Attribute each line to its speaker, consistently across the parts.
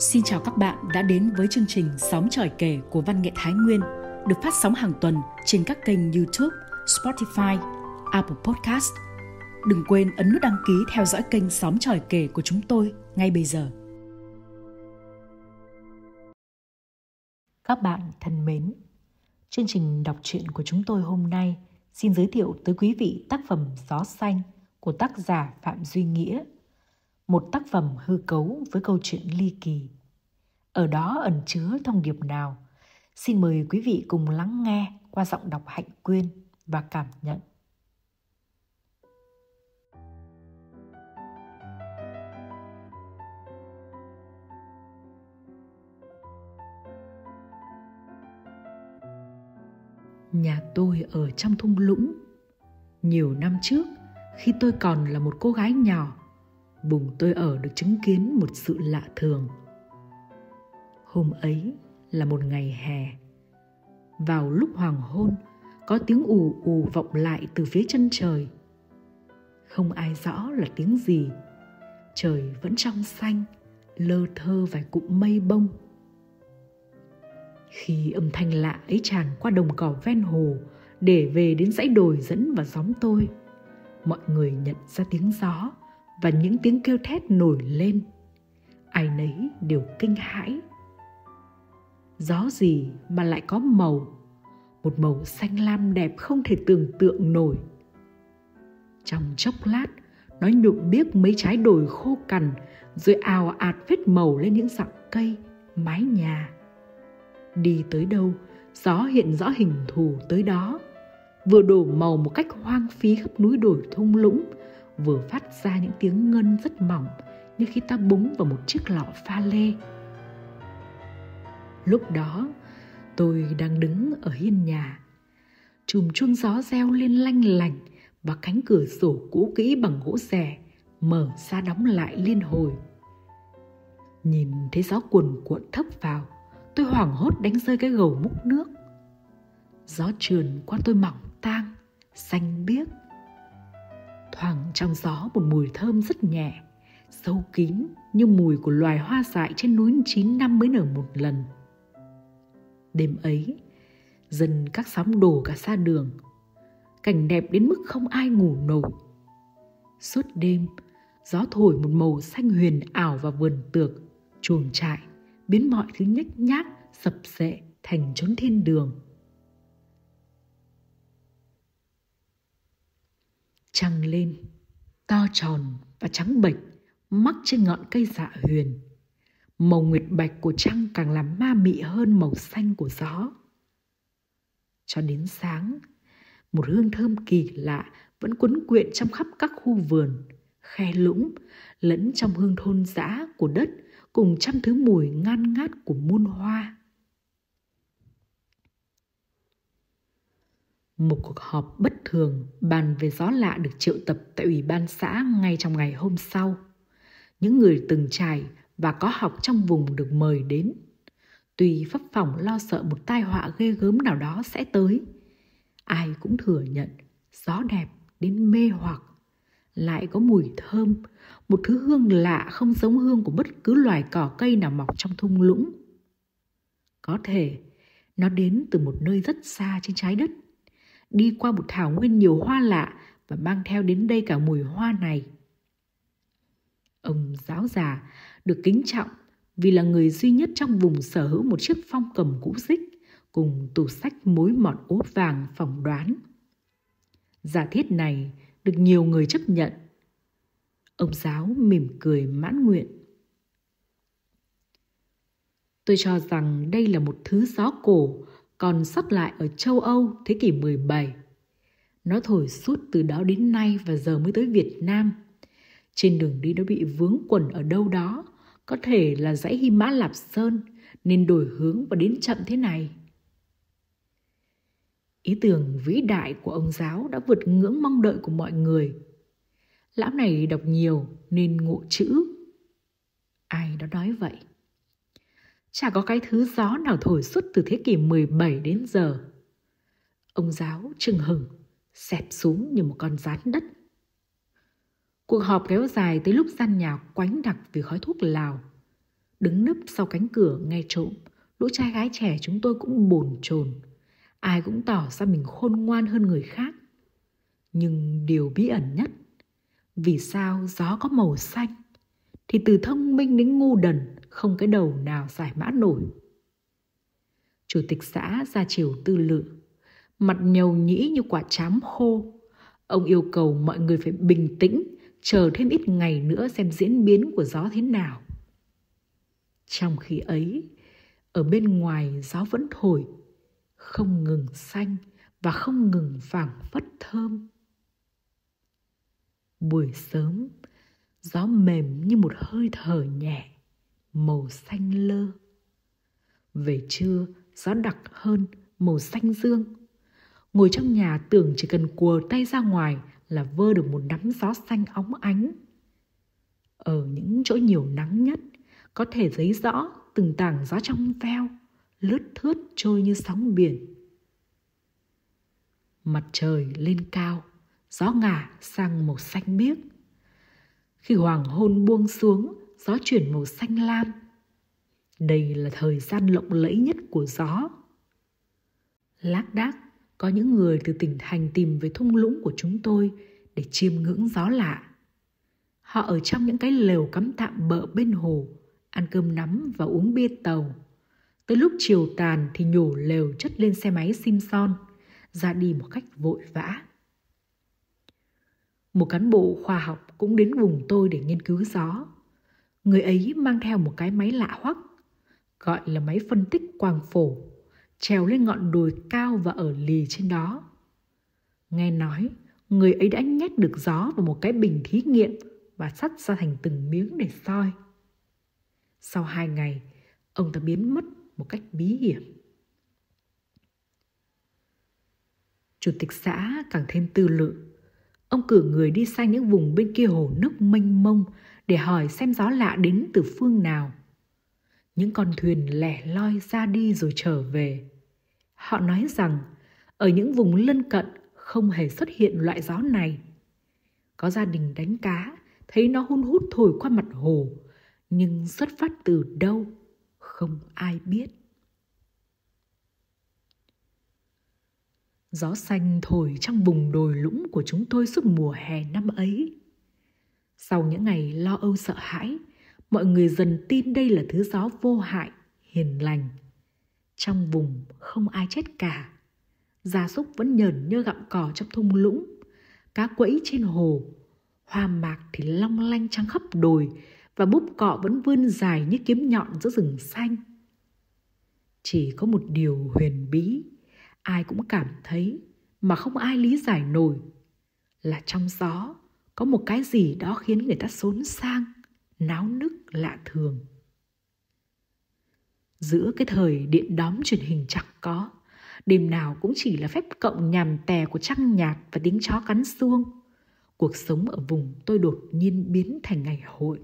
Speaker 1: Xin chào các bạn đã đến với chương trình Sóng tròi kể của Văn nghệ Thái Nguyên được phát sóng hàng tuần trên các kênh YouTube, Spotify, Apple Podcast. Đừng quên ấn nút đăng ký theo dõi kênh Sóng tròi kể của chúng tôi ngay bây giờ. Các bạn thân mến, chương trình đọc truyện của chúng tôi hôm nay xin giới thiệu tới quý vị tác phẩm Gió Xanh của tác giả Phạm Duy Nghĩa một tác phẩm hư cấu với câu chuyện ly kỳ. Ở đó ẩn chứa thông điệp nào? Xin mời quý vị cùng lắng nghe qua giọng đọc Hạnh Quyên và cảm nhận. Nhà tôi ở trong thung lũng. Nhiều năm trước, khi tôi còn là một cô gái nhỏ, vùng tôi ở được chứng kiến một sự lạ thường. Hôm ấy là một ngày hè. Vào lúc hoàng hôn, có tiếng ù ù vọng lại từ phía chân trời. Không ai rõ là tiếng gì. Trời vẫn trong xanh, lơ thơ vài cụm mây bông. Khi âm thanh lạ ấy tràn qua đồng cỏ ven hồ để về đến dãy đồi dẫn vào xóm tôi, mọi người nhận ra tiếng gió và những tiếng kêu thét nổi lên. Ai nấy đều kinh hãi. Gió gì mà lại có màu? Một màu xanh lam đẹp không thể tưởng tượng nổi. Trong chốc lát, nó nhuộm biếc mấy trái đồi khô cằn, rồi ào ạt vết màu lên những dặm cây, mái nhà. Đi tới đâu, gió hiện rõ hình thù tới đó. Vừa đổ màu một cách hoang phí khắp núi đồi thung lũng vừa phát ra những tiếng ngân rất mỏng như khi ta búng vào một chiếc lọ pha lê. Lúc đó, tôi đang đứng ở hiên nhà. Chùm chuông gió reo lên lanh lành và cánh cửa sổ cũ kỹ bằng gỗ rẻ mở ra đóng lại liên hồi. Nhìn thấy gió cuồn cuộn thấp vào, tôi hoảng hốt đánh rơi cái gầu múc nước. Gió trườn qua tôi mỏng tang, xanh biếc thoảng trong gió một mùi thơm rất nhẹ, sâu kín như mùi của loài hoa dại trên núi chín năm mới nở một lần. Đêm ấy dần các sóng đổ cả xa đường, cảnh đẹp đến mức không ai ngủ nổi. Suốt đêm, gió thổi một màu xanh huyền ảo vào vườn tược, chuồng trại, biến mọi thứ nhách nhác, sập sệ thành chốn thiên đường. Trăng lên, to tròn và trắng bệch, mắc trên ngọn cây dạ huyền. Màu nguyệt bạch của trăng càng làm ma mị hơn màu xanh của gió. Cho đến sáng, một hương thơm kỳ lạ vẫn quấn quyện trong khắp các khu vườn, khe lũng, lẫn trong hương thôn dã của đất cùng trăm thứ mùi ngan ngát của muôn hoa. Một cuộc họp bất thường bàn về gió lạ được triệu tập tại ủy ban xã ngay trong ngày hôm sau. Những người từng trải và có học trong vùng được mời đến. Tuy pháp phòng lo sợ một tai họa ghê gớm nào đó sẽ tới, ai cũng thừa nhận gió đẹp đến mê hoặc, lại có mùi thơm, một thứ hương lạ không giống hương của bất cứ loài cỏ cây nào mọc trong thung lũng. Có thể nó đến từ một nơi rất xa trên trái đất đi qua một thảo nguyên nhiều hoa lạ và mang theo đến đây cả mùi hoa này. Ông giáo già được kính trọng vì là người duy nhất trong vùng sở hữu một chiếc phong cầm cũ xích cùng tủ sách mối mọt ố vàng phỏng đoán. Giả thiết này được nhiều người chấp nhận. Ông giáo mỉm cười mãn nguyện. Tôi cho rằng đây là một thứ gió cổ còn sót lại ở châu Âu thế kỷ 17. Nó thổi suốt từ đó đến nay và giờ mới tới Việt Nam. Trên đường đi nó bị vướng quẩn ở đâu đó, có thể là dãy Hy Mã Lạp Sơn nên đổi hướng và đến chậm thế này. Ý tưởng vĩ đại của ông giáo đã vượt ngưỡng mong đợi của mọi người. Lão này đọc nhiều nên ngộ chữ. Ai đó nói vậy. Chả có cái thứ gió nào thổi suốt từ thế kỷ 17 đến giờ. Ông giáo trừng hừng, xẹp xuống như một con rán đất. Cuộc họp kéo dài tới lúc gian nhà quánh đặc vì khói thuốc lào. Đứng nấp sau cánh cửa nghe trộm, lũ trai gái trẻ chúng tôi cũng bồn chồn ai cũng tỏ ra mình khôn ngoan hơn người khác nhưng điều bí ẩn nhất vì sao gió có màu xanh thì từ thông minh đến ngu đần không cái đầu nào giải mã nổi. Chủ tịch xã ra chiều tư lự, mặt nhầu nhĩ như quả chám khô. Ông yêu cầu mọi người phải bình tĩnh, chờ thêm ít ngày nữa xem diễn biến của gió thế nào. Trong khi ấy, ở bên ngoài gió vẫn thổi, không ngừng xanh và không ngừng phảng phất thơm. Buổi sớm, gió mềm như một hơi thở nhẹ màu xanh lơ. Về trưa, gió đặc hơn, màu xanh dương. Ngồi trong nhà tưởng chỉ cần cùa tay ra ngoài là vơ được một nắm gió xanh óng ánh. Ở những chỗ nhiều nắng nhất, có thể thấy rõ từng tảng gió trong veo, lướt thướt trôi như sóng biển. Mặt trời lên cao, gió ngả sang màu xanh biếc. Khi hoàng hôn buông xuống gió chuyển màu xanh lam. Đây là thời gian lộng lẫy nhất của gió. Lác đác, có những người từ tỉnh thành tìm về thung lũng của chúng tôi để chiêm ngưỡng gió lạ. Họ ở trong những cái lều cắm tạm bợ bên hồ, ăn cơm nắm và uống bia tàu. Tới lúc chiều tàn thì nhổ lều chất lên xe máy Simpson ra đi một cách vội vã. Một cán bộ khoa học cũng đến vùng tôi để nghiên cứu gió. Người ấy mang theo một cái máy lạ hoắc, gọi là máy phân tích quang phổ, trèo lên ngọn đồi cao và ở lì trên đó. Nghe nói, người ấy đã nhét được gió vào một cái bình thí nghiệm và sắt ra thành từng miếng để soi. Sau hai ngày, ông ta biến mất một cách bí hiểm. Chủ tịch xã càng thêm tư lự Ông cử người đi sang những vùng bên kia hồ nước mênh mông để hỏi xem gió lạ đến từ phương nào. Những con thuyền lẻ loi ra đi rồi trở về. Họ nói rằng ở những vùng lân cận không hề xuất hiện loại gió này. Có gia đình đánh cá, thấy nó hun hút thổi qua mặt hồ, nhưng xuất phát từ đâu không ai biết. Gió xanh thổi trong vùng đồi lũng của chúng tôi suốt mùa hè năm ấy. Sau những ngày lo âu sợ hãi, mọi người dần tin đây là thứ gió vô hại, hiền lành. Trong vùng không ai chết cả. Gia súc vẫn nhờn như gặm cỏ trong thung lũng, cá quẫy trên hồ, hoa mạc thì long lanh trắng khắp đồi và búp cọ vẫn vươn dài như kiếm nhọn giữa rừng xanh. Chỉ có một điều huyền bí ai cũng cảm thấy mà không ai lý giải nổi là trong gió có một cái gì đó khiến người ta xốn sang, náo nức, lạ thường. Giữa cái thời điện đóm truyền hình chẳng có, đêm nào cũng chỉ là phép cộng nhàm tè của trăng nhạt và tiếng chó cắn xuông. Cuộc sống ở vùng tôi đột nhiên biến thành ngày hội.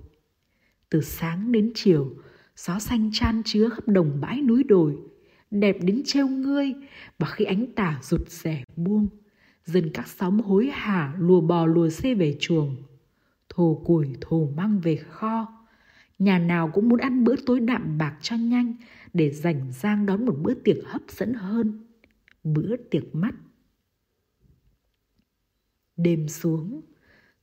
Speaker 1: Từ sáng đến chiều, gió xanh chan chứa khắp đồng bãi núi đồi, đẹp đến trêu ngươi, và khi ánh tà rụt rẻ buông dân các xóm hối hả lùa bò lùa xê về chuồng. Thồ củi thồ mang về kho. Nhà nào cũng muốn ăn bữa tối đạm bạc cho nhanh để dành giang đón một bữa tiệc hấp dẫn hơn. Bữa tiệc mắt. Đêm xuống,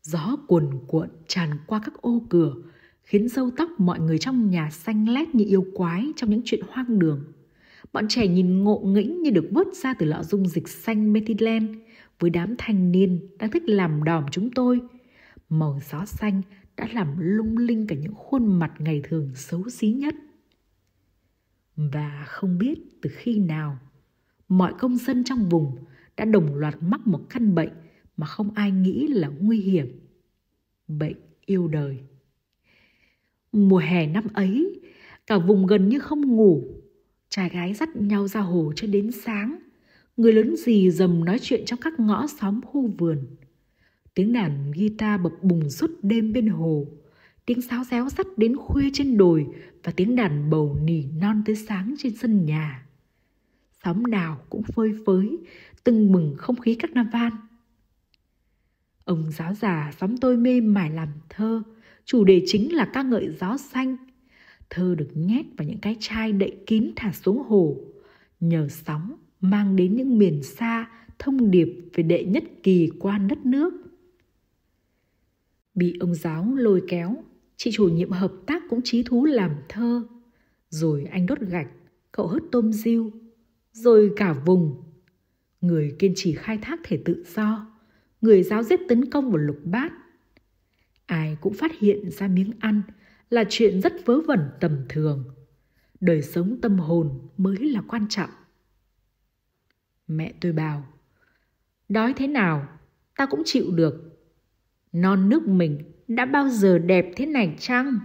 Speaker 1: gió cuồn cuộn tràn qua các ô cửa, khiến râu tóc mọi người trong nhà xanh lét như yêu quái trong những chuyện hoang đường. Bọn trẻ nhìn ngộ nghĩnh như được vớt ra từ lọ dung dịch xanh methylene với đám thanh niên đang thích làm đòm chúng tôi. Màu gió xanh đã làm lung linh cả những khuôn mặt ngày thường xấu xí nhất. Và không biết từ khi nào, mọi công dân trong vùng đã đồng loạt mắc một căn bệnh mà không ai nghĩ là nguy hiểm. Bệnh yêu đời. Mùa hè năm ấy, cả vùng gần như không ngủ Trai gái dắt nhau ra hồ cho đến sáng. Người lớn gì dầm nói chuyện trong các ngõ xóm khu vườn. Tiếng đàn guitar bập bùng suốt đêm bên hồ. Tiếng sáo réo sắt đến khuya trên đồi và tiếng đàn bầu nỉ non tới sáng trên sân nhà. Xóm nào cũng phơi phới, tưng mừng không khí các van. Ông giáo già xóm tôi mê mải làm thơ, chủ đề chính là ca ngợi gió xanh. Thơ được nhét vào những cái chai đậy kín thả xuống hồ, nhờ sóng mang đến những miền xa thông điệp về đệ nhất kỳ quan đất nước. Bị ông giáo lôi kéo, chị chủ nhiệm hợp tác cũng trí thú làm thơ. Rồi anh đốt gạch, cậu hớt tôm diêu, rồi cả vùng. Người kiên trì khai thác thể tự do, người giáo giết tấn công vào lục bát. Ai cũng phát hiện ra miếng ăn là chuyện rất vớ vẩn tầm thường. Đời sống tâm hồn mới là quan trọng. Mẹ tôi bảo, đói thế nào, ta cũng chịu được. Non nước mình đã bao giờ đẹp thế này chăng?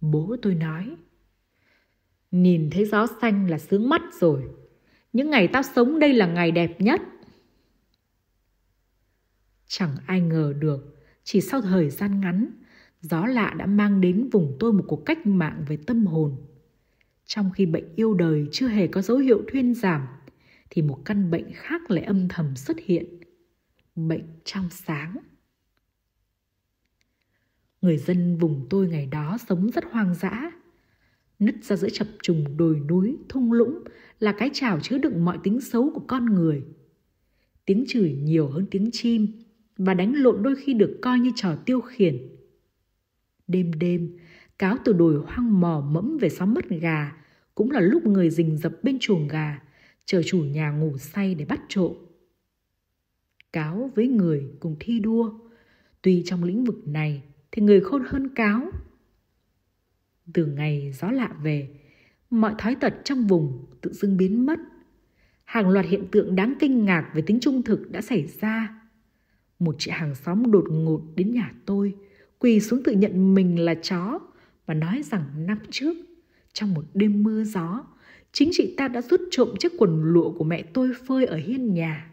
Speaker 1: Bố tôi nói, nhìn thấy gió xanh là sướng mắt rồi. Những ngày tao sống đây là ngày đẹp nhất. Chẳng ai ngờ được, chỉ sau thời gian ngắn, gió lạ đã mang đến vùng tôi một cuộc cách mạng về tâm hồn. Trong khi bệnh yêu đời chưa hề có dấu hiệu thuyên giảm, thì một căn bệnh khác lại âm thầm xuất hiện. Bệnh trong sáng. Người dân vùng tôi ngày đó sống rất hoang dã. Nứt ra giữa chập trùng đồi núi, thung lũng là cái chảo chứa đựng mọi tính xấu của con người. Tiếng chửi nhiều hơn tiếng chim và đánh lộn đôi khi được coi như trò tiêu khiển. Đêm đêm, cáo từ đồi hoang mò mẫm về xóm mất gà cũng là lúc người rình rập bên chuồng gà chờ chủ nhà ngủ say để bắt trộm. Cáo với người cùng thi đua, tuy trong lĩnh vực này thì người khôn hơn cáo. Từ ngày gió lạ về, mọi thói tật trong vùng tự dưng biến mất. Hàng loạt hiện tượng đáng kinh ngạc về tính trung thực đã xảy ra. Một chị hàng xóm đột ngột đến nhà tôi, quỳ xuống tự nhận mình là chó và nói rằng năm trước, trong một đêm mưa gió, chính chị ta đã rút trộm chiếc quần lụa của mẹ tôi phơi ở hiên nhà.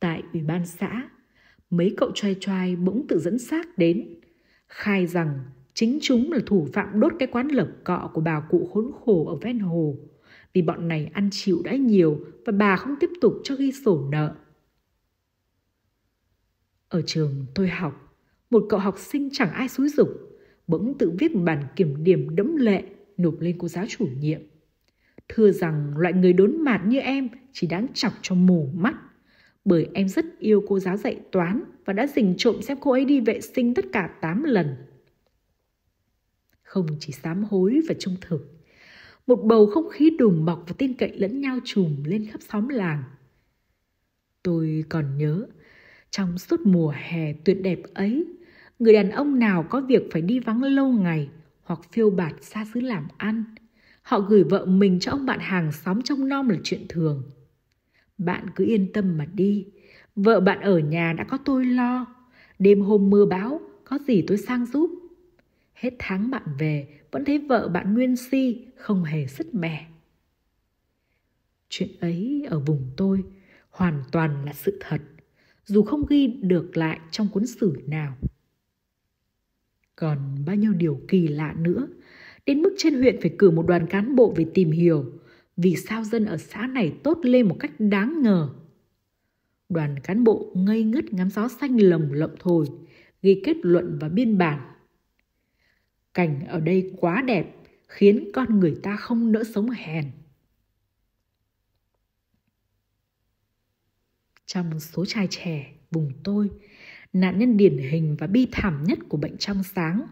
Speaker 1: Tại ủy ban xã, mấy cậu trai trai bỗng tự dẫn xác đến, khai rằng chính chúng là thủ phạm đốt cái quán lợp cọ của bà cụ khốn khổ ở ven hồ, vì bọn này ăn chịu đã nhiều và bà không tiếp tục cho ghi sổ nợ. Ở trường tôi học, một cậu học sinh chẳng ai xúi dục, bỗng tự viết một bản kiểm điểm đẫm lệ nộp lên cô giáo chủ nhiệm. Thưa rằng loại người đốn mạt như em chỉ đáng chọc cho mù mắt. Bởi em rất yêu cô giáo dạy toán và đã dình trộm xem cô ấy đi vệ sinh tất cả 8 lần. Không chỉ sám hối và trung thực, một bầu không khí đùm bọc và tin cậy lẫn nhau trùm lên khắp xóm làng. Tôi còn nhớ, trong suốt mùa hè tuyệt đẹp ấy, người đàn ông nào có việc phải đi vắng lâu ngày hoặc phiêu bạt xa xứ làm ăn. Họ gửi vợ mình cho ông bạn hàng xóm trông nom là chuyện thường. Bạn cứ yên tâm mà đi. Vợ bạn ở nhà đã có tôi lo. Đêm hôm mưa bão, có gì tôi sang giúp. Hết tháng bạn về, vẫn thấy vợ bạn nguyên si, không hề sứt mẻ. Chuyện ấy ở vùng tôi hoàn toàn là sự thật, dù không ghi được lại trong cuốn sử nào. Còn bao nhiêu điều kỳ lạ nữa, đến mức trên huyện phải cử một đoàn cán bộ về tìm hiểu vì sao dân ở xã này tốt lên một cách đáng ngờ. Đoàn cán bộ ngây ngất ngắm gió xanh lồng lộng thổi, ghi kết luận và biên bản. Cảnh ở đây quá đẹp, khiến con người ta không nỡ sống hèn. Trong số trai trẻ vùng tôi, nạn nhân điển hình và bi thảm nhất của bệnh trong sáng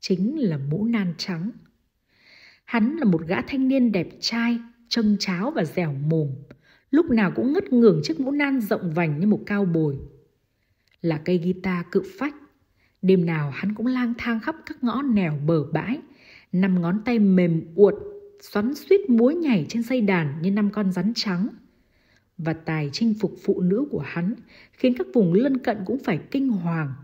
Speaker 1: chính là mũ nan trắng. Hắn là một gã thanh niên đẹp trai, trông cháo và dẻo mồm, lúc nào cũng ngất ngường chiếc mũ nan rộng vành như một cao bồi. Là cây guitar cự phách, đêm nào hắn cũng lang thang khắp các ngõ nẻo bờ bãi, năm ngón tay mềm uột, xoắn suýt múa nhảy trên dây đàn như năm con rắn trắng – và tài chinh phục phụ nữ của hắn, khiến các vùng lân cận cũng phải kinh hoàng.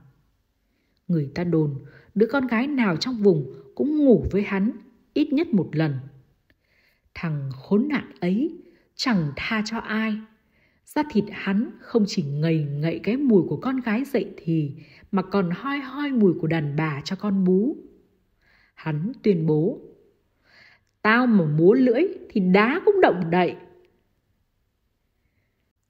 Speaker 1: Người ta đồn, đứa con gái nào trong vùng cũng ngủ với hắn ít nhất một lần. Thằng khốn nạn ấy chẳng tha cho ai. Da thịt hắn không chỉ ngầy ngậy cái mùi của con gái dậy thì, mà còn hoi hoi mùi của đàn bà cho con bú. Hắn tuyên bố, Tao mà múa lưỡi thì đá cũng động đậy.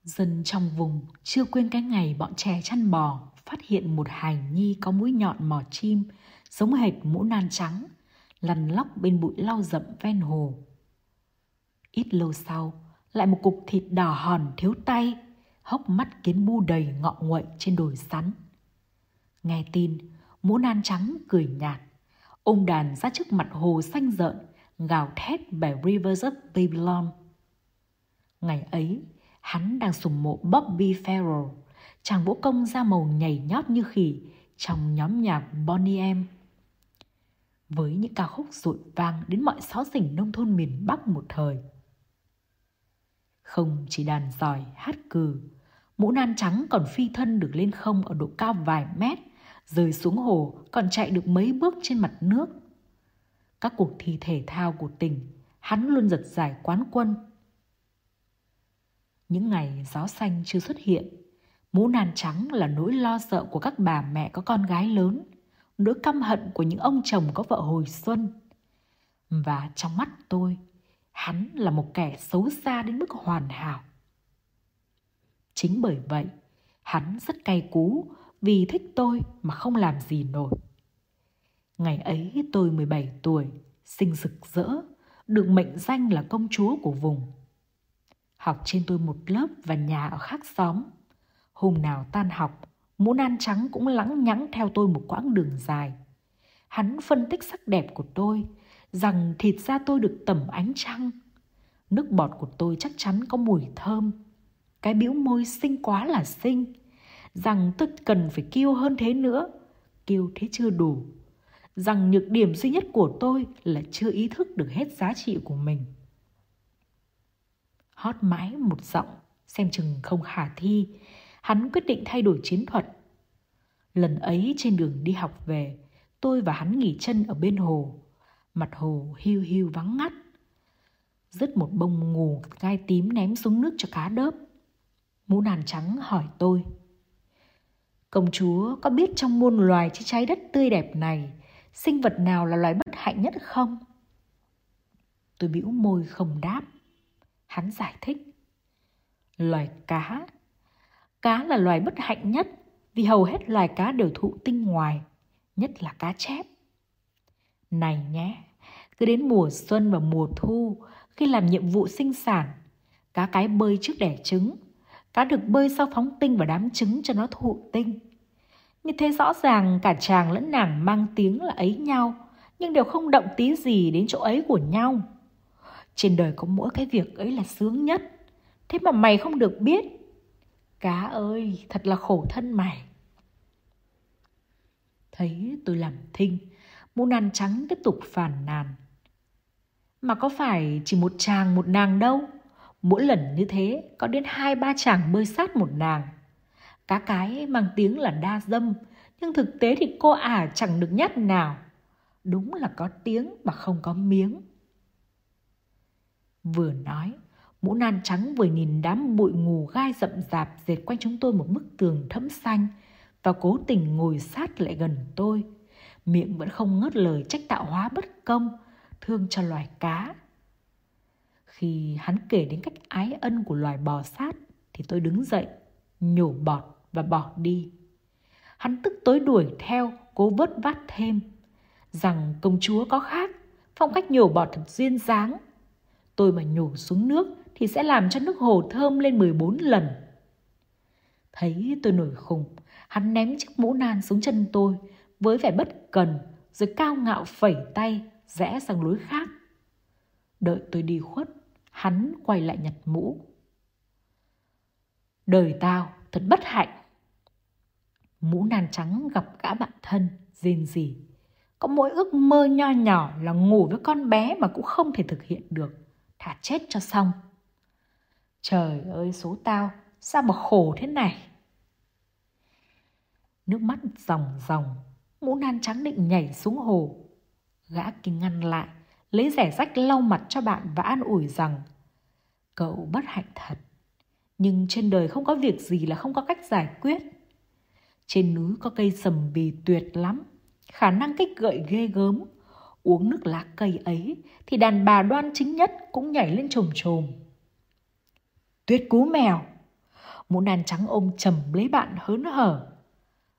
Speaker 1: Dân trong vùng chưa quên cái ngày bọn trẻ chăn bò phát hiện một hài nhi có mũi nhọn mỏ chim, giống hệt mũ nan trắng, lăn lóc bên bụi lau rậm ven hồ. Ít lâu sau, lại một cục thịt đỏ hòn thiếu tay, hốc mắt kiến bu đầy ngọ nguậy trên đồi sắn. Nghe tin, mũ nan trắng cười nhạt, ôm đàn ra trước mặt hồ xanh rợn, gào thét bài Rivers of Babylon. Ngày ấy, hắn đang sùng mộ Bobby Farrell, chàng vũ công da màu nhảy nhót như khỉ trong nhóm nhạc Bonnie M. Với những ca khúc rộn vang đến mọi xó xỉnh nông thôn miền Bắc một thời. Không chỉ đàn giỏi hát cừ, mũ nan trắng còn phi thân được lên không ở độ cao vài mét, rơi xuống hồ còn chạy được mấy bước trên mặt nước. Các cuộc thi thể thao của tỉnh, hắn luôn giật giải quán quân. Những ngày gió xanh chưa xuất hiện, mũ nan trắng là nỗi lo sợ của các bà mẹ có con gái lớn, nỗi căm hận của những ông chồng có vợ hồi xuân. Và trong mắt tôi, hắn là một kẻ xấu xa đến mức hoàn hảo. Chính bởi vậy, hắn rất cay cú vì thích tôi mà không làm gì nổi. Ngày ấy tôi 17 tuổi, sinh rực rỡ, được mệnh danh là công chúa của vùng. Học trên tôi một lớp và nhà ở khác xóm. Hôm nào tan học, mũ nan trắng cũng lắng nhắng theo tôi một quãng đường dài. Hắn phân tích sắc đẹp của tôi, rằng thịt da tôi được tẩm ánh trăng. Nước bọt của tôi chắc chắn có mùi thơm. Cái biểu môi xinh quá là xinh. Rằng tôi cần phải kiêu hơn thế nữa. Kiêu thế chưa đủ. Rằng nhược điểm duy nhất của tôi là chưa ý thức được hết giá trị của mình. Hót mãi một giọng, xem chừng không khả thi. Hắn quyết định thay đổi chiến thuật. Lần ấy trên đường đi học về, tôi và hắn nghỉ chân ở bên hồ. Mặt hồ hiu hiu vắng ngắt dứt một bông ngù gai tím ném xuống nước cho cá đớp. Mũ nàn trắng hỏi tôi. Công chúa có biết trong muôn loài trên trái đất tươi đẹp này, sinh vật nào là loài bất hạnh nhất không? Tôi bĩu môi không đáp. Hắn giải thích. Loài cá. Cá là loài bất hạnh nhất vì hầu hết loài cá đều thụ tinh ngoài, nhất là cá chép. Này nhé, cứ đến mùa xuân và mùa thu khi làm nhiệm vụ sinh sản. Cá cái bơi trước đẻ trứng. Cá được bơi sau phóng tinh và đám trứng cho nó thụ tinh. Như thế rõ ràng cả chàng lẫn nàng mang tiếng là ấy nhau, nhưng đều không động tí gì đến chỗ ấy của nhau. Trên đời có mỗi cái việc ấy là sướng nhất. Thế mà mày không được biết. Cá ơi, thật là khổ thân mày. Thấy tôi làm thinh, mũ nan trắng tiếp tục phàn nàn. Mà có phải chỉ một chàng một nàng đâu. Mỗi lần như thế có đến hai ba chàng bơi sát một nàng. Cá cái mang tiếng là đa dâm, nhưng thực tế thì cô ả chẳng được nhát nào. Đúng là có tiếng mà không có miếng. Vừa nói, mũ nan trắng vừa nhìn đám bụi ngủ gai rậm rạp dệt quanh chúng tôi một bức tường thẫm xanh và cố tình ngồi sát lại gần tôi. Miệng vẫn không ngớt lời trách tạo hóa bất công, thương cho loài cá. Khi hắn kể đến cách ái ân của loài bò sát thì tôi đứng dậy, nhổ bọt và bỏ đi. Hắn tức tối đuổi theo, cố vớt vát thêm, rằng công chúa có khác, phong cách nhổ bọt thật duyên dáng. Tôi mà nhổ xuống nước thì sẽ làm cho nước hồ thơm lên 14 lần. Thấy tôi nổi khùng, hắn ném chiếc mũ nan xuống chân tôi với vẻ bất cần rồi cao ngạo phẩy tay rẽ sang lối khác. Đợi tôi đi khuất, hắn quay lại nhặt mũ. Đời tao thật bất hạnh. Mũ nan trắng gặp gã bạn thân, rên gì. Có mỗi ước mơ nho nhỏ là ngủ với con bé mà cũng không thể thực hiện được. Thả chết cho xong. Trời ơi số tao, sao mà khổ thế này? Nước mắt ròng ròng, mũ nan trắng định nhảy xuống hồ Gã kinh ngăn lại, lấy rẻ rách lau mặt cho bạn và an ủi rằng cậu bất hạnh thật. Nhưng trên đời không có việc gì là không có cách giải quyết. Trên núi có cây sầm bì tuyệt lắm, khả năng kích gợi ghê gớm. Uống nước lá cây ấy thì đàn bà đoan chính nhất cũng nhảy lên trồm trồm. Tuyết cú mèo, mũ nàn trắng ôm chầm lấy bạn hớn hở.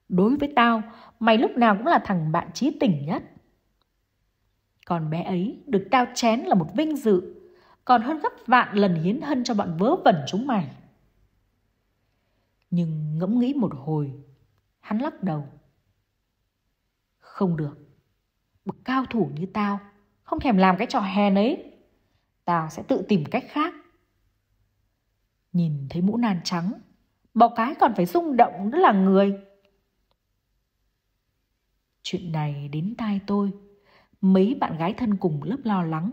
Speaker 1: Đối với tao, mày lúc nào cũng là thằng bạn trí tình nhất. Còn bé ấy được tao chén là một vinh dự, còn hơn gấp vạn lần hiến hân cho bọn vớ vẩn chúng mày. Nhưng ngẫm nghĩ một hồi, hắn lắc đầu. Không được, bậc cao thủ như tao, không thèm làm cái trò hèn ấy. Tao sẽ tự tìm cách khác. Nhìn thấy mũ nan trắng, bò cái còn phải rung động nữa là người. Chuyện này đến tai tôi, mấy bạn gái thân cùng lớp lo lắng.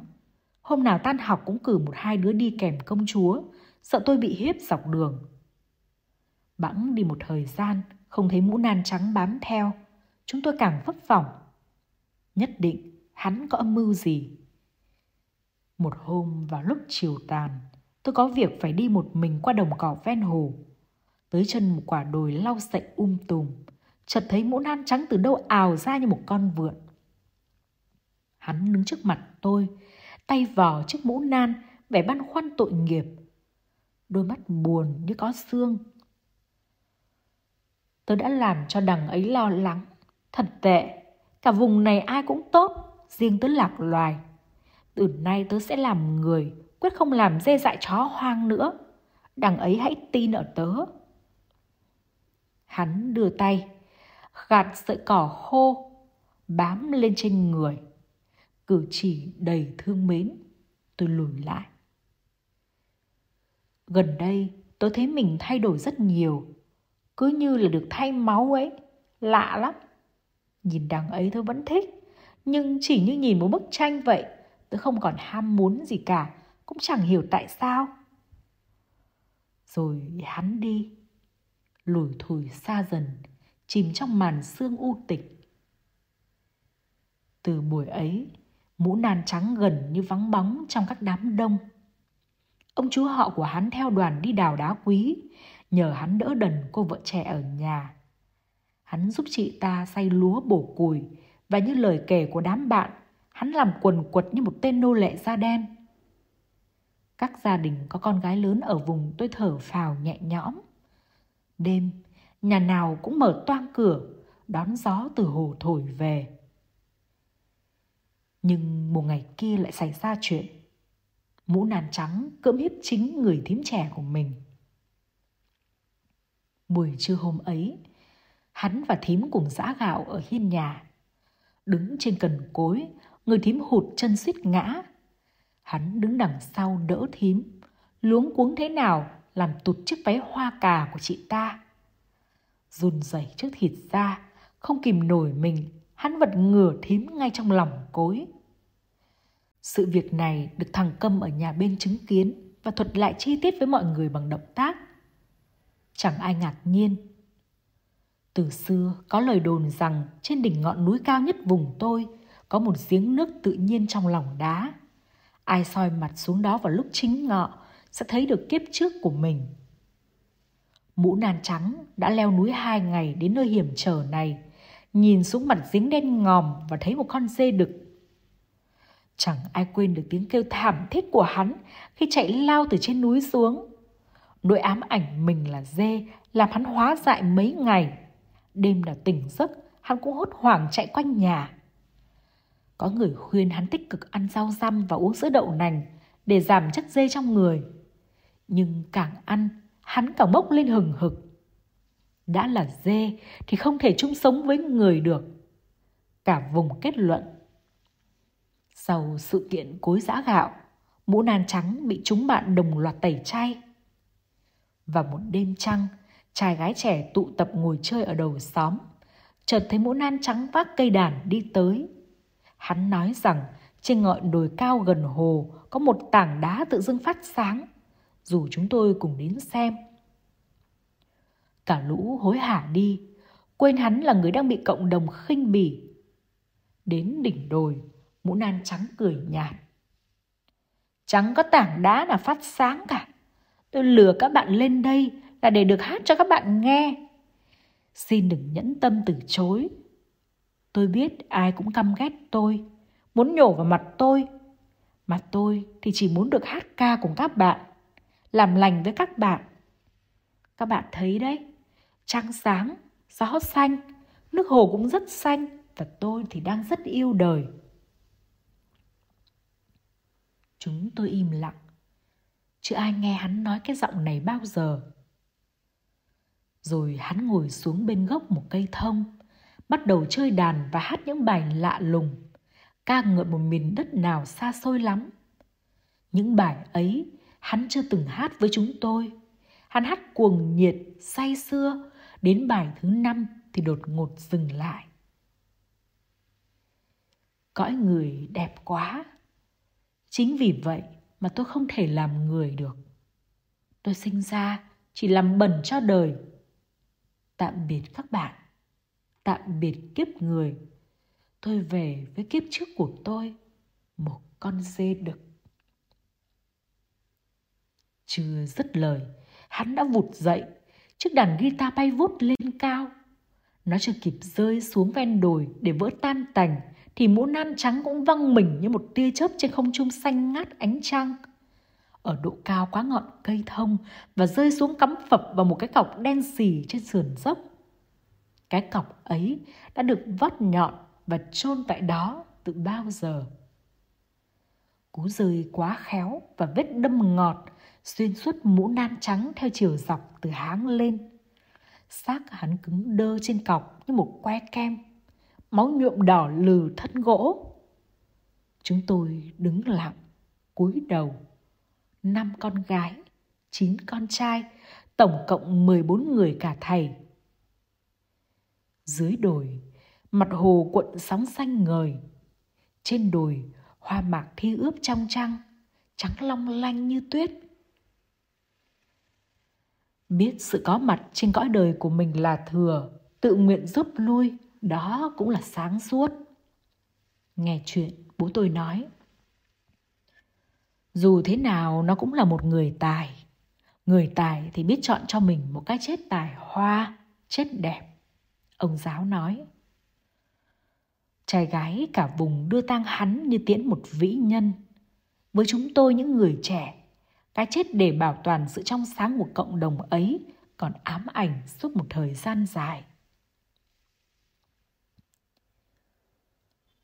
Speaker 1: Hôm nào tan học cũng cử một hai đứa đi kèm công chúa, sợ tôi bị hiếp dọc đường. Bẵng đi một thời gian, không thấy mũ nan trắng bám theo, chúng tôi càng vấp phỏng Nhất định hắn có âm mưu gì. Một hôm vào lúc chiều tàn, tôi có việc phải đi một mình qua đồng cỏ ven hồ. Tới chân một quả đồi lau sậy um tùm, chợt thấy mũ nan trắng từ đâu ào ra như một con vượn. Hắn đứng trước mặt tôi, tay vò chiếc mũ nan, vẻ băn khoăn tội nghiệp. Đôi mắt buồn như có xương. Tôi đã làm cho đằng ấy lo lắng. Thật tệ, cả vùng này ai cũng tốt, riêng tớ lạc loài. Từ nay tớ sẽ làm người, quyết không làm dê dại chó hoang nữa. Đằng ấy hãy tin ở tớ. Hắn đưa tay, gạt sợi cỏ khô, bám lên trên người. Cử chỉ đầy thương mến, tôi lùi lại. Gần đây, tôi thấy mình thay đổi rất nhiều. Cứ như là được thay máu ấy. Lạ lắm. Nhìn đằng ấy tôi vẫn thích. Nhưng chỉ như nhìn một bức tranh vậy. Tôi không còn ham muốn gì cả. Cũng chẳng hiểu tại sao. Rồi hắn đi. Lùi thủi xa dần chìm trong màn sương u tịch. Từ buổi ấy, mũ nan trắng gần như vắng bóng trong các đám đông. Ông chú họ của hắn theo đoàn đi đào đá quý, nhờ hắn đỡ đần cô vợ trẻ ở nhà. Hắn giúp chị ta say lúa bổ cùi và như lời kể của đám bạn, hắn làm quần quật như một tên nô lệ da đen. Các gia đình có con gái lớn ở vùng tôi thở phào nhẹ nhõm. Đêm, nhà nào cũng mở toang cửa, đón gió từ hồ thổi về. Nhưng một ngày kia lại xảy ra chuyện. Mũ nàn trắng cưỡng hiếp chính người thím trẻ của mình. Buổi trưa hôm ấy, hắn và thím cùng giã gạo ở hiên nhà. Đứng trên cần cối, người thím hụt chân suýt ngã. Hắn đứng đằng sau đỡ thím, luống cuống thế nào làm tụt chiếc váy hoa cà của chị ta run rẩy trước thịt da, không kìm nổi mình, hắn vật ngửa thím ngay trong lòng cối. Sự việc này được thằng Câm ở nhà bên chứng kiến và thuật lại chi tiết với mọi người bằng động tác. Chẳng ai ngạc nhiên. Từ xưa có lời đồn rằng trên đỉnh ngọn núi cao nhất vùng tôi có một giếng nước tự nhiên trong lòng đá. Ai soi mặt xuống đó vào lúc chính ngọ sẽ thấy được kiếp trước của mình Mũ nan trắng đã leo núi hai ngày đến nơi hiểm trở này, nhìn xuống mặt giếng đen ngòm và thấy một con dê đực. Chẳng ai quên được tiếng kêu thảm thiết của hắn khi chạy lao từ trên núi xuống. Nỗi ám ảnh mình là dê làm hắn hóa dại mấy ngày. Đêm là tỉnh giấc, hắn cũng hốt hoảng chạy quanh nhà. Có người khuyên hắn tích cực ăn rau răm và uống sữa đậu nành để giảm chất dê trong người. Nhưng càng ăn, hắn càng bốc lên hừng hực. Đã là dê thì không thể chung sống với người được. Cả vùng kết luận. Sau sự kiện cối giã gạo, mũ nan trắng bị chúng bạn đồng loạt tẩy chay. Và một đêm trăng, trai gái trẻ tụ tập ngồi chơi ở đầu xóm. Chợt thấy mũ nan trắng vác cây đàn đi tới. Hắn nói rằng trên ngọn đồi cao gần hồ có một tảng đá tự dưng phát sáng dù chúng tôi cùng đến xem. Cả lũ hối hả đi, quên hắn là người đang bị cộng đồng khinh bỉ. Đến đỉnh đồi, mũ nan trắng cười nhạt. Chẳng có tảng đá nào phát sáng cả. Tôi lừa các bạn lên đây là để được hát cho các bạn nghe. Xin đừng nhẫn tâm từ chối. Tôi biết ai cũng căm ghét tôi, muốn nhổ vào mặt tôi. Mà tôi thì chỉ muốn được hát ca cùng các bạn làm lành với các bạn. Các bạn thấy đấy, trăng sáng, gió xanh, nước hồ cũng rất xanh và tôi thì đang rất yêu đời. Chúng tôi im lặng, chứ ai nghe hắn nói cái giọng này bao giờ. Rồi hắn ngồi xuống bên gốc một cây thông, bắt đầu chơi đàn và hát những bài lạ lùng, ca ngợi một miền đất nào xa xôi lắm. Những bài ấy hắn chưa từng hát với chúng tôi. Hắn hát cuồng nhiệt, say sưa, đến bài thứ năm thì đột ngột dừng lại. Cõi người đẹp quá. Chính vì vậy mà tôi không thể làm người được. Tôi sinh ra chỉ làm bẩn cho đời. Tạm biệt các bạn. Tạm biệt kiếp người. Tôi về với kiếp trước của tôi, một con dê đực. Chưa dứt lời, hắn đã vụt dậy, chiếc đàn guitar bay vút lên cao. Nó chưa kịp rơi xuống ven đồi để vỡ tan tành, thì mũ nan trắng cũng văng mình như một tia chớp trên không trung xanh ngát ánh trăng. Ở độ cao quá ngọn cây thông và rơi xuống cắm phập vào một cái cọc đen xì trên sườn dốc. Cái cọc ấy đã được vót nhọn và chôn tại đó từ bao giờ. Cú rơi quá khéo và vết đâm ngọt xuyên suốt mũ nan trắng theo chiều dọc từ háng lên. Xác hắn cứng đơ trên cọc như một que kem, máu nhuộm đỏ lừ thân gỗ. Chúng tôi đứng lặng, cúi đầu. Năm con gái, chín con trai, tổng cộng 14 người cả thầy. Dưới đồi, mặt hồ cuộn sóng xanh ngời. Trên đồi, hoa mạc thi ướp trong trăng, trắng long lanh như tuyết biết sự có mặt trên cõi đời của mình là thừa tự nguyện rút lui đó cũng là sáng suốt nghe chuyện bố tôi nói dù thế nào nó cũng là một người tài. Người tài thì biết chọn cho mình một cái chết tài hoa chết đẹp. Ông giáo nói trai gái cả vùng đưa tang hắn như tiễn một vĩ nhân. Với chúng tôi những người trẻ cái chết để bảo toàn sự trong sáng của cộng đồng ấy còn ám ảnh suốt một thời gian dài.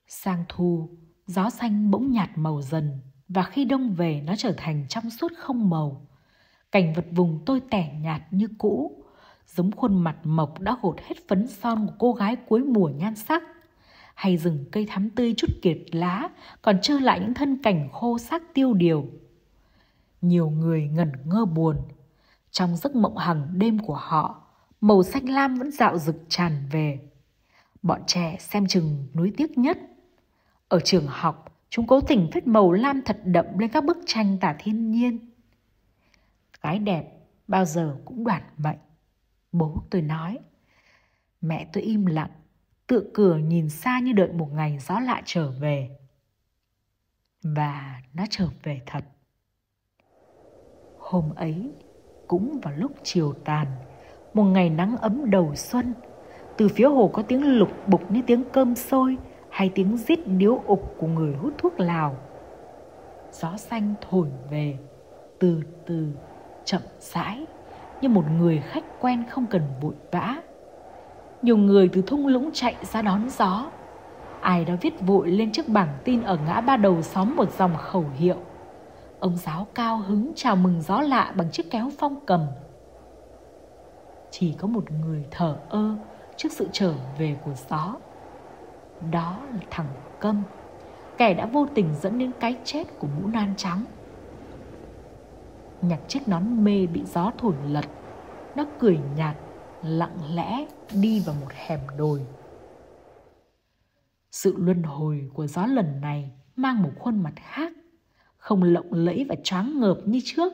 Speaker 1: Sang thu, gió xanh bỗng nhạt màu dần và khi đông về nó trở thành trong suốt không màu. Cảnh vật vùng tôi tẻ nhạt như cũ, giống khuôn mặt mộc đã gột hết phấn son của cô gái cuối mùa nhan sắc. Hay rừng cây thắm tươi chút kiệt lá, còn trơ lại những thân cảnh khô xác tiêu điều nhiều người ngẩn ngơ buồn. Trong giấc mộng hằng đêm của họ, màu xanh lam vẫn dạo rực tràn về. Bọn trẻ xem chừng nuối tiếc nhất. Ở trường học, chúng cố tình phết màu lam thật đậm lên các bức tranh tả thiên nhiên. Gái đẹp bao giờ cũng đoạt mệnh. Bố tôi nói. Mẹ tôi im lặng, tựa cửa nhìn xa như đợi một ngày gió lạ trở về. Và nó trở về thật. Hôm ấy, cũng vào lúc chiều tàn, một ngày nắng ấm đầu xuân, từ phía hồ có tiếng lục bục như tiếng cơm sôi hay tiếng rít điếu ục của người hút thuốc lào. Gió xanh thổi về, từ từ, chậm rãi, như một người khách quen không cần vội vã. Nhiều người từ thung lũng chạy ra đón gió. Ai đó viết vội lên chiếc bảng tin ở ngã ba đầu xóm một dòng khẩu hiệu – ông giáo cao hứng chào mừng gió lạ bằng chiếc kéo phong cầm. Chỉ có một người thở ơ trước sự trở về của gió. Đó là thằng Câm, kẻ đã vô tình dẫn đến cái chết của mũ nan trắng. Nhặt chiếc nón mê bị gió thổi lật, nó cười nhạt, lặng lẽ đi vào một hẻm đồi. Sự luân hồi của gió lần này mang một khuôn mặt khác không lộng lẫy và choáng ngợp như trước,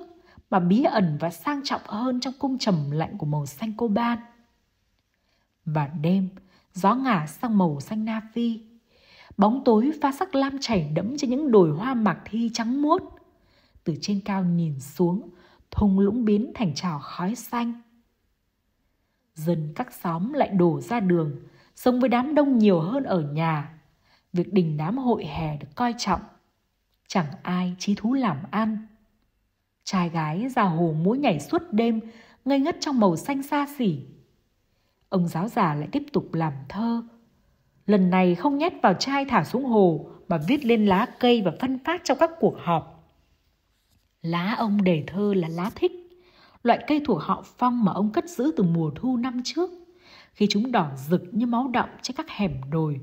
Speaker 1: mà bí ẩn và sang trọng hơn trong cung trầm lạnh của màu xanh cô ban. Và đêm, gió ngả sang màu xanh na phi. Bóng tối pha sắc lam chảy đẫm trên những đồi hoa mạc thi trắng muốt. Từ trên cao nhìn xuống, thung lũng biến thành trào khói xanh. Dân các xóm lại đổ ra đường, sống với đám đông nhiều hơn ở nhà. Việc đình đám hội hè được coi trọng – chẳng ai trí thú làm ăn. Trai gái ra hồ múa nhảy suốt đêm, ngây ngất trong màu xanh xa xỉ. Ông giáo già lại tiếp tục làm thơ. Lần này không nhét vào chai thả xuống hồ mà viết lên lá cây và phân phát trong các cuộc họp. Lá ông đề thơ là lá thích, loại cây thuộc họ phong mà ông cất giữ từ mùa thu năm trước, khi chúng đỏ rực như máu động trên các hẻm đồi.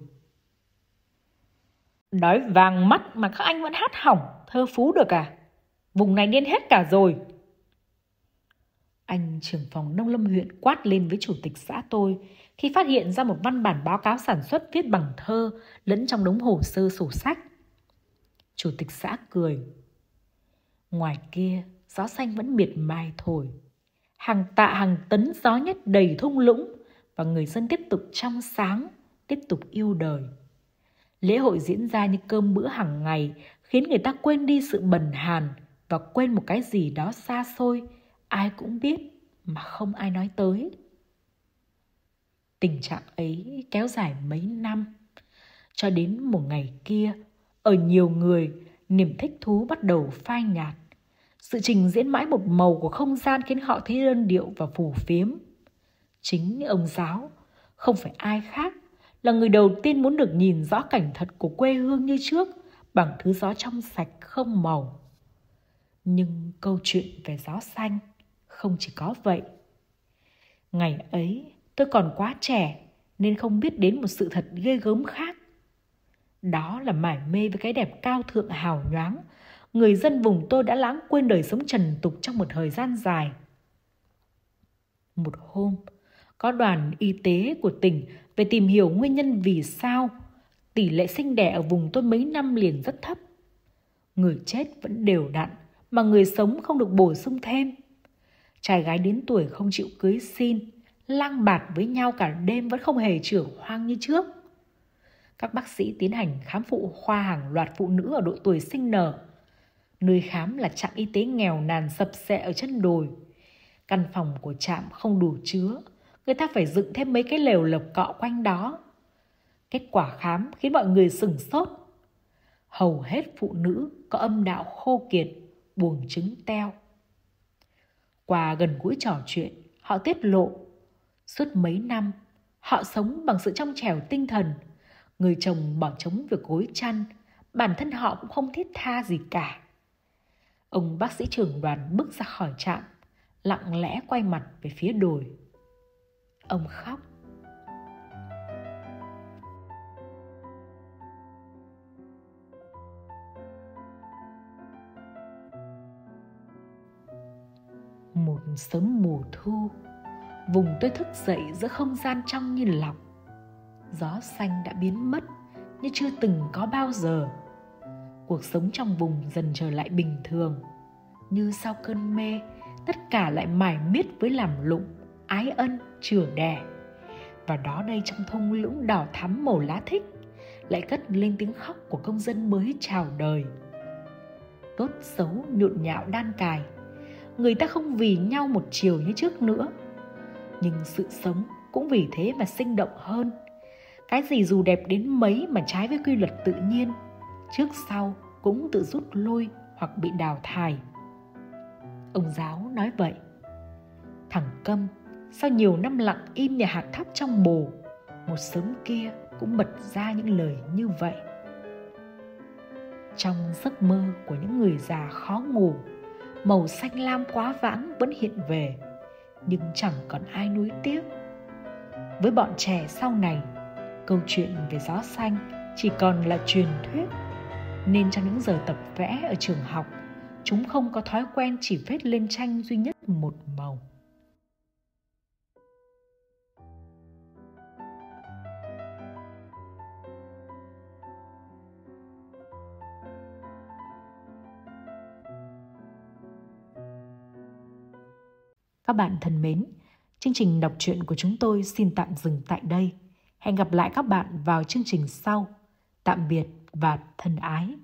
Speaker 1: Đói vàng mắt mà các anh vẫn hát hỏng thơ phú được à? Vùng này điên hết cả rồi. Anh trưởng phòng nông lâm huyện quát lên với chủ tịch xã tôi khi phát hiện ra một văn bản báo cáo sản xuất viết bằng thơ lẫn trong đống hồ sơ sổ sách. Chủ tịch xã cười. Ngoài kia, gió xanh vẫn miệt mài thổi. Hàng tạ hàng tấn gió nhất đầy thung lũng và người dân tiếp tục trong sáng, tiếp tục yêu đời. Lễ hội diễn ra như cơm bữa hàng ngày khiến người ta quên đi sự bần hàn và quên một cái gì đó xa xôi, ai cũng biết mà không ai nói tới. Tình trạng ấy kéo dài mấy năm, cho đến một ngày kia, ở nhiều người, niềm thích thú bắt đầu phai nhạt. Sự trình diễn mãi một màu của không gian khiến họ thấy đơn điệu và phù phiếm. Chính ông giáo, không phải ai khác, là người đầu tiên muốn được nhìn rõ cảnh thật của quê hương như trước bằng thứ gió trong sạch không màu. Nhưng câu chuyện về gió xanh không chỉ có vậy. Ngày ấy, tôi còn quá trẻ nên không biết đến một sự thật ghê gớm khác. Đó là mải mê với cái đẹp cao thượng hào nhoáng, người dân vùng tôi đã lãng quên đời sống trần tục trong một thời gian dài. Một hôm, có đoàn y tế của tỉnh về tìm hiểu nguyên nhân vì sao tỷ lệ sinh đẻ ở vùng tôi mấy năm liền rất thấp. Người chết vẫn đều đặn, mà người sống không được bổ sung thêm. Trai gái đến tuổi không chịu cưới xin, lang bạt với nhau cả đêm vẫn không hề trưởng hoang như trước. Các bác sĩ tiến hành khám phụ khoa hàng loạt phụ nữ ở độ tuổi sinh nở. Nơi khám là trạm y tế nghèo nàn sập sệ ở chân đồi. Căn phòng của trạm không đủ chứa, người ta phải dựng thêm mấy cái lều lộc cọ quanh đó. Kết quả khám khiến mọi người sừng sốt. Hầu hết phụ nữ có âm đạo khô kiệt, buồng trứng teo. Qua gần gũi trò chuyện, họ tiết lộ suốt mấy năm họ sống bằng sự trong trẻo tinh thần. Người chồng bỏ trống việc gối chăn, bản thân họ cũng không thiết tha gì cả. Ông bác sĩ trưởng đoàn bước ra khỏi trạm, lặng lẽ quay mặt về phía đồi. Ông khóc. Một sớm mùa thu, vùng tôi thức dậy giữa không gian trong như lọc. Gió xanh đã biến mất như chưa từng có bao giờ. Cuộc sống trong vùng dần trở lại bình thường. Như sau cơn mê, tất cả lại mải miết với làm lụng, ái ân, chửa đẻ. Và đó đây trong thung lũng đỏ thắm màu lá thích, lại cất lên tiếng khóc của công dân mới chào đời. Tốt xấu nhộn nhạo đan cài, người ta không vì nhau một chiều như trước nữa. Nhưng sự sống cũng vì thế mà sinh động hơn. Cái gì dù đẹp đến mấy mà trái với quy luật tự nhiên, trước sau cũng tự rút lui hoặc bị đào thải. Ông giáo nói vậy. Thằng câm, sau nhiều năm lặng im nhà hạt thóc trong bồ, một sớm kia cũng bật ra những lời như vậy. Trong giấc mơ của những người già khó ngủ màu xanh lam quá vãng vẫn hiện về, nhưng chẳng còn ai nuối tiếc. Với bọn trẻ sau này, câu chuyện về gió xanh chỉ còn là truyền thuyết, nên trong những giờ tập vẽ ở trường học, chúng không có thói quen chỉ vết lên tranh duy nhất một màu. Các bạn thân mến, chương trình đọc truyện của chúng tôi xin tạm dừng tại đây. Hẹn gặp lại các bạn vào chương trình sau. Tạm biệt và thân ái.